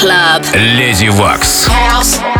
Club. Леди Вакс. House.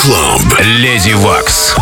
Клаб. Леди Вакс.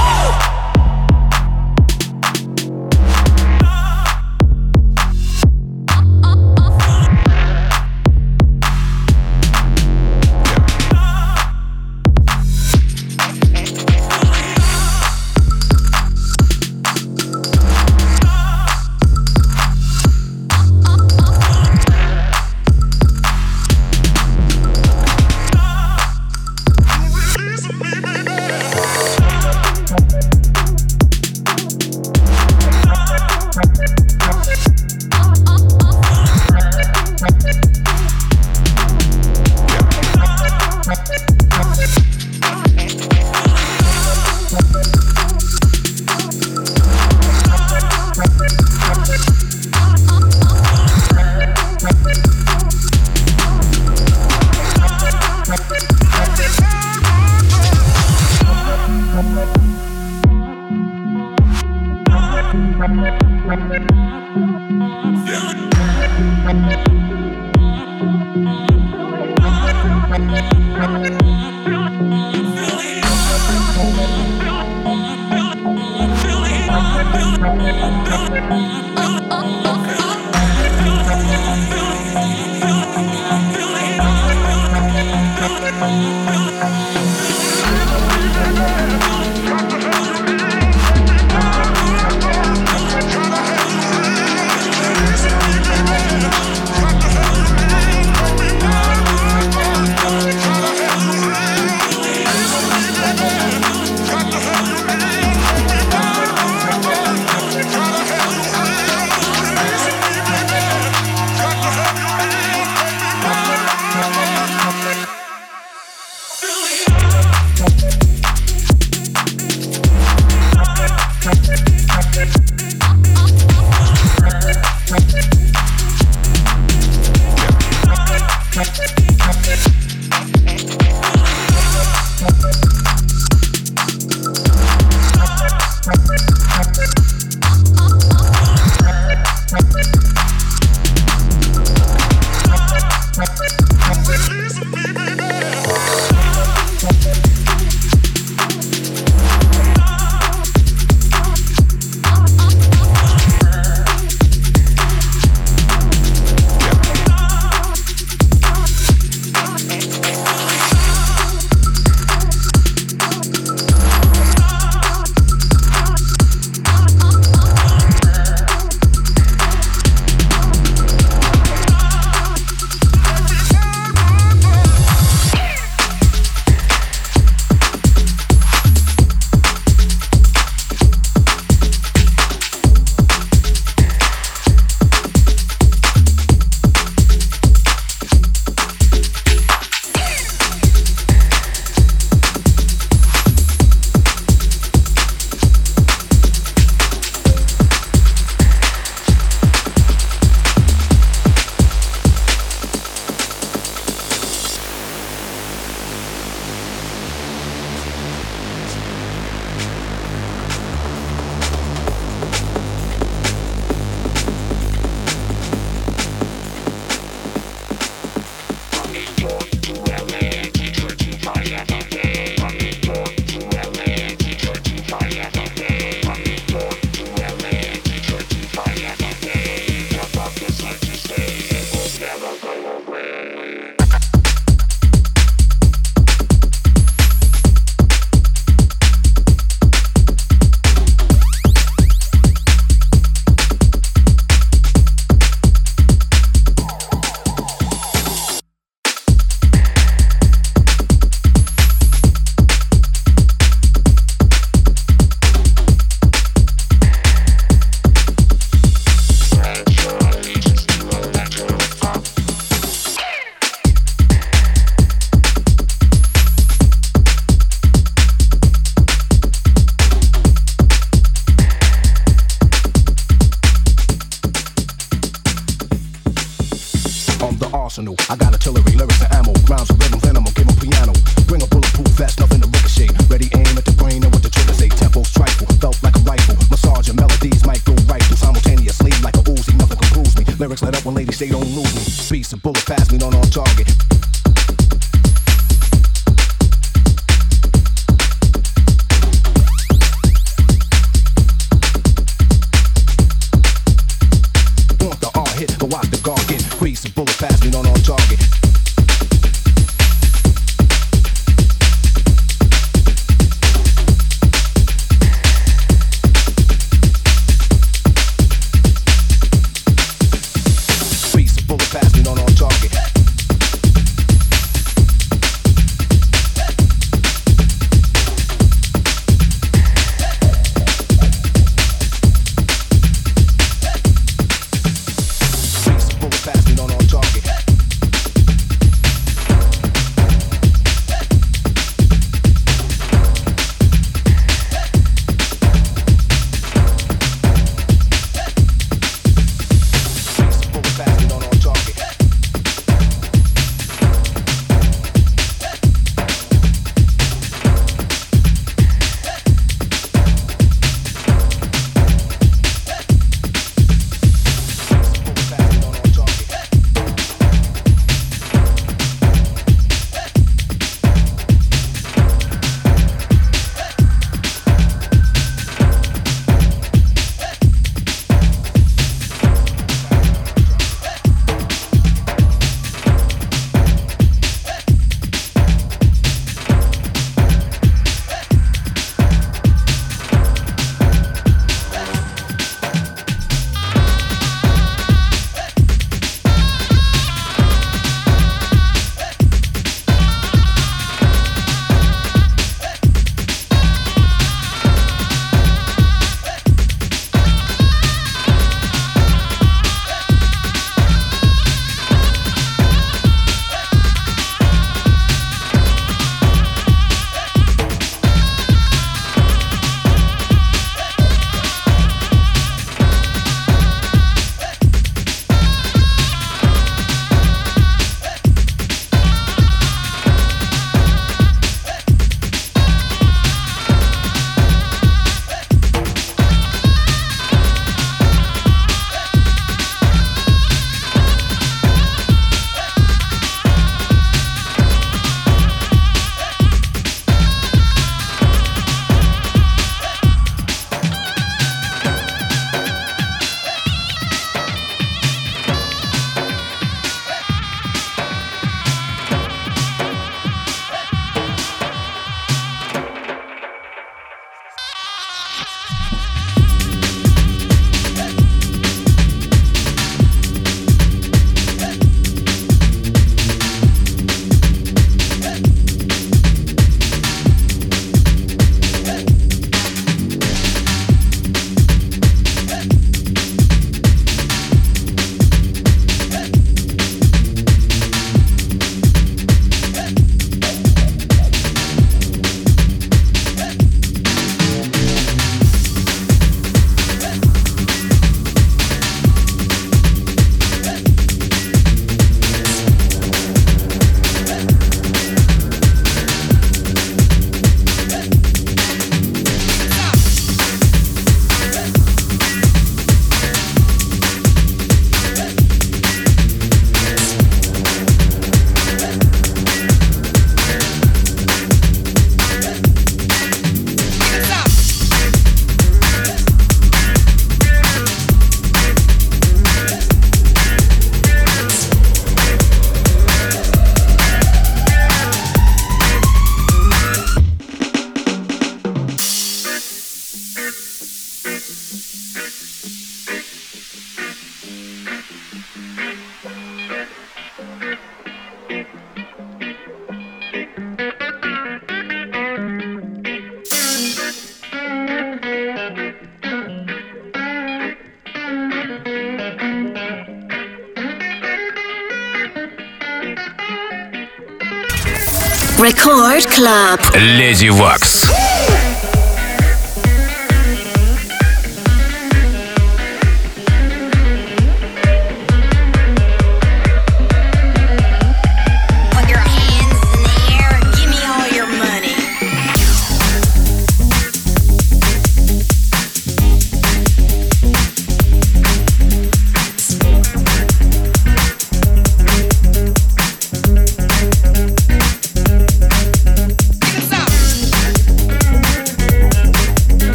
Club. Леди Вакс.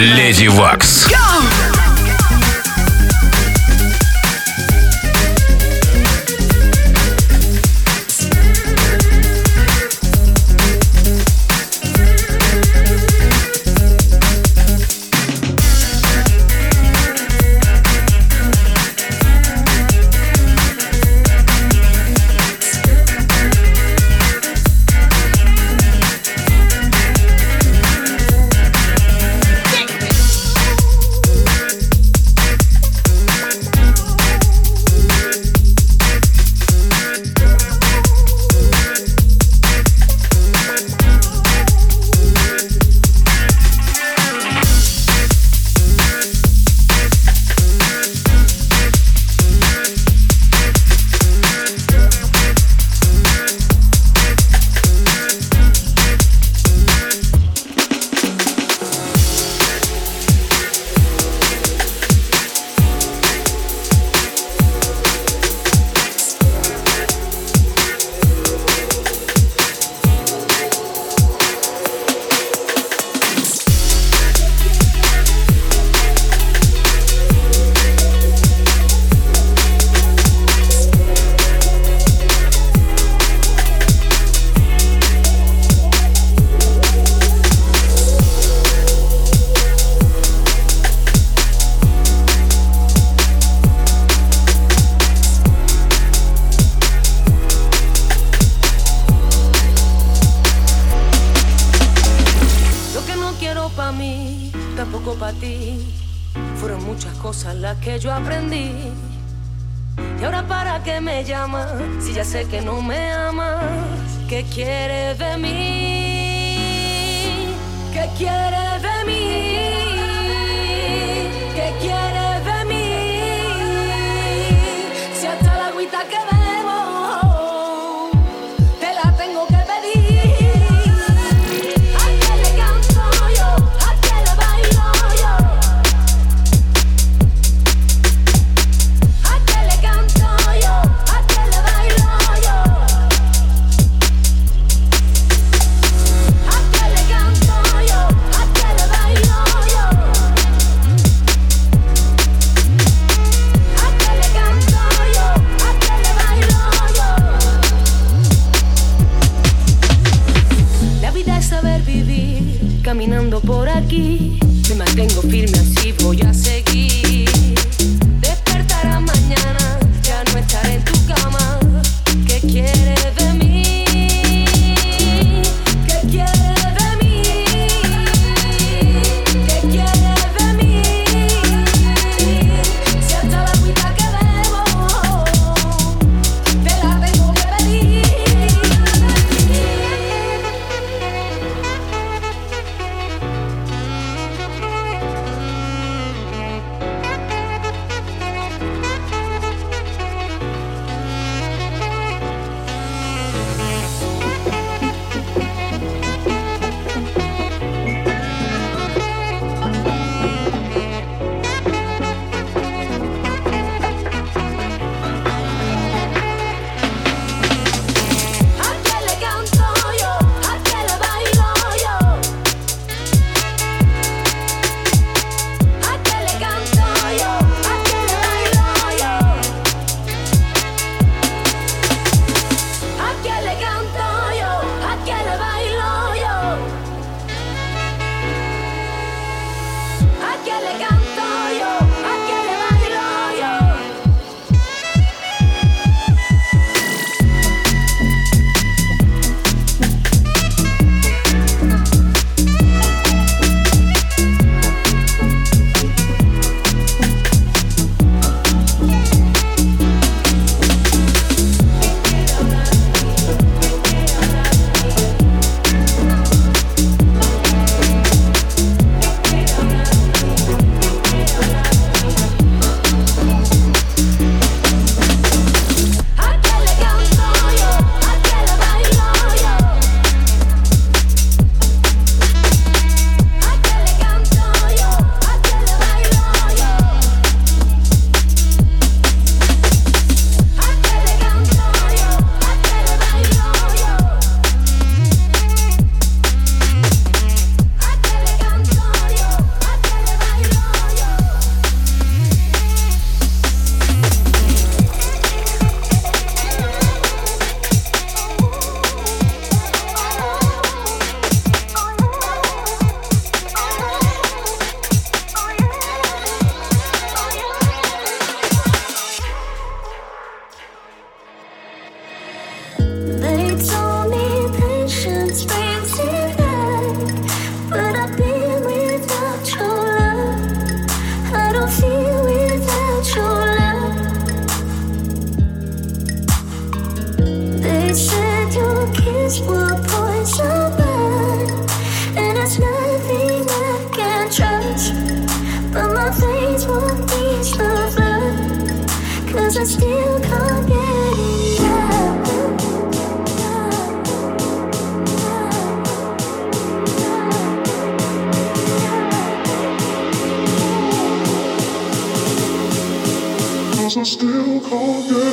Le Oh, day.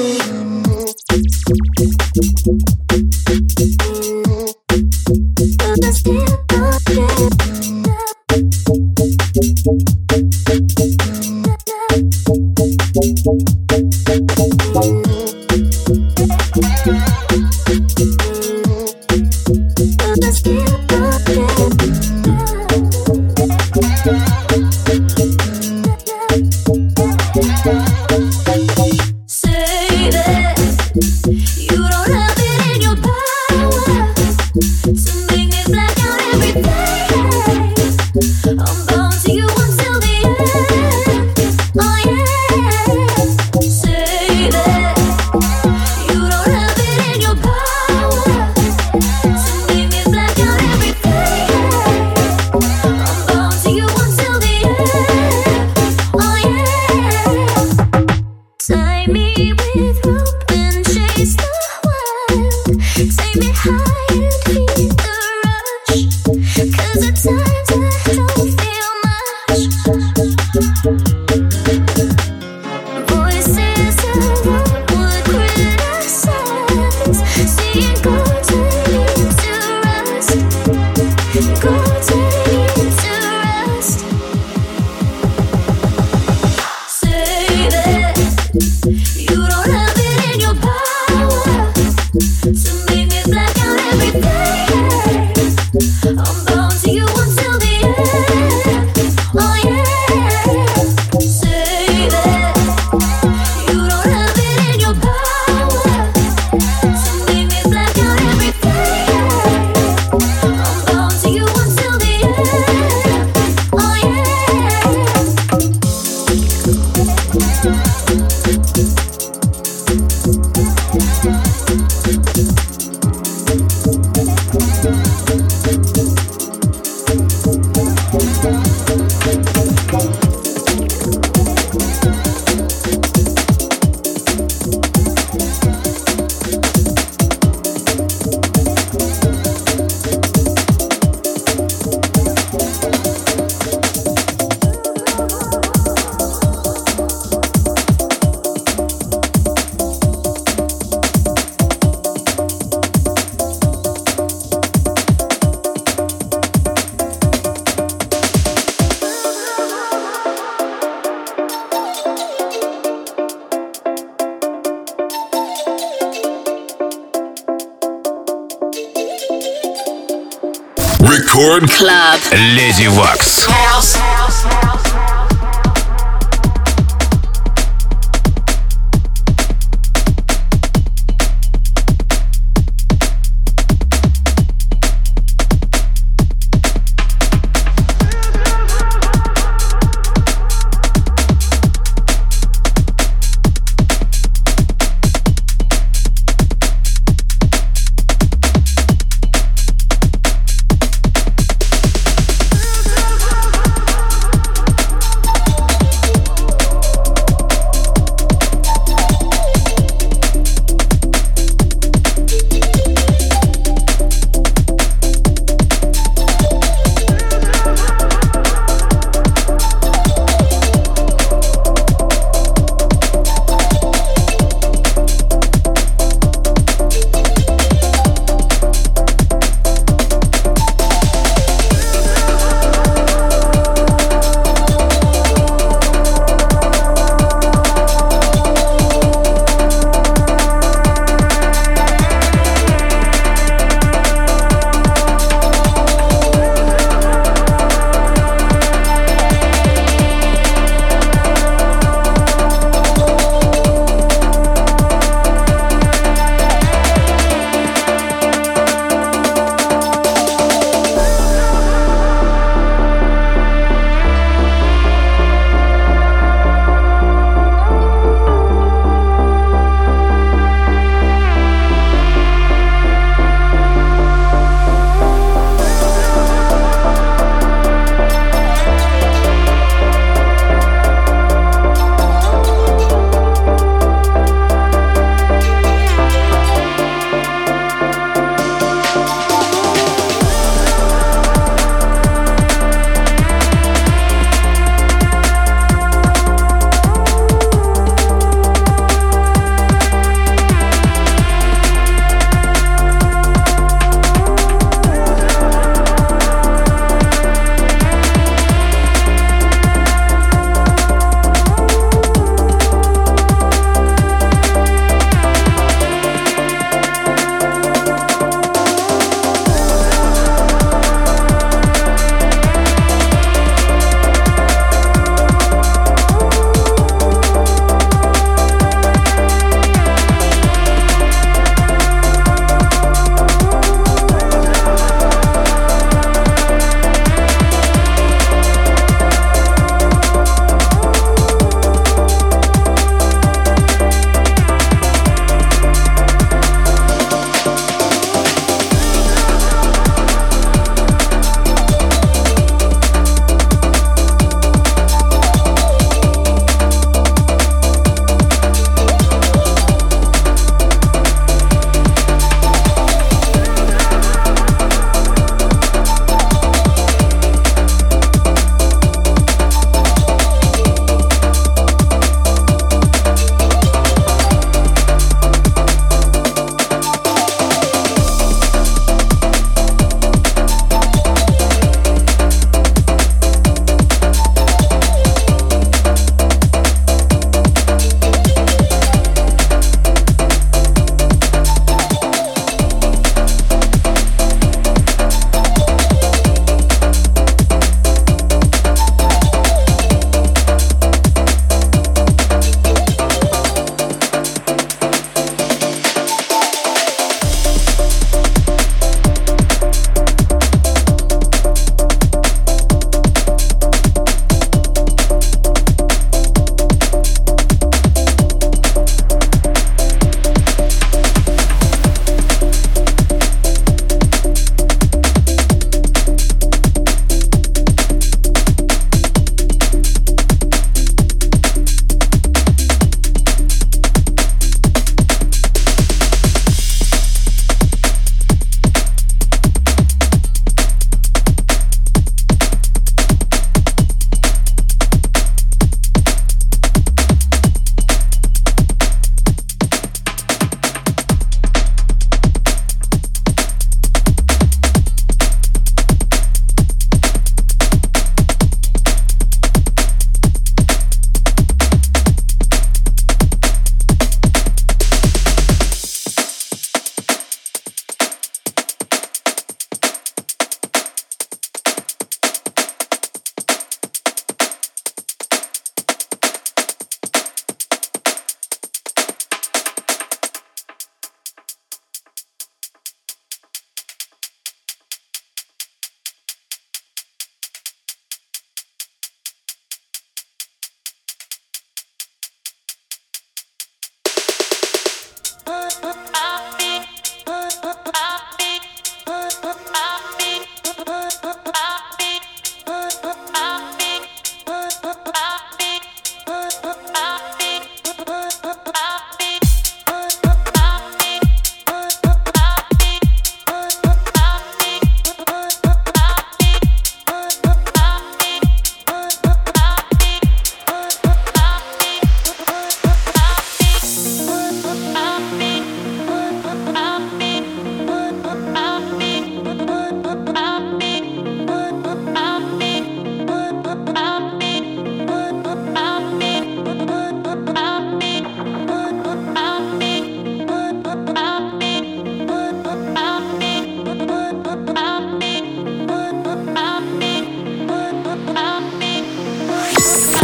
Рекорд Клаб. Леди Вакс.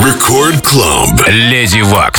Рекорд Клаб. Леди Вакс.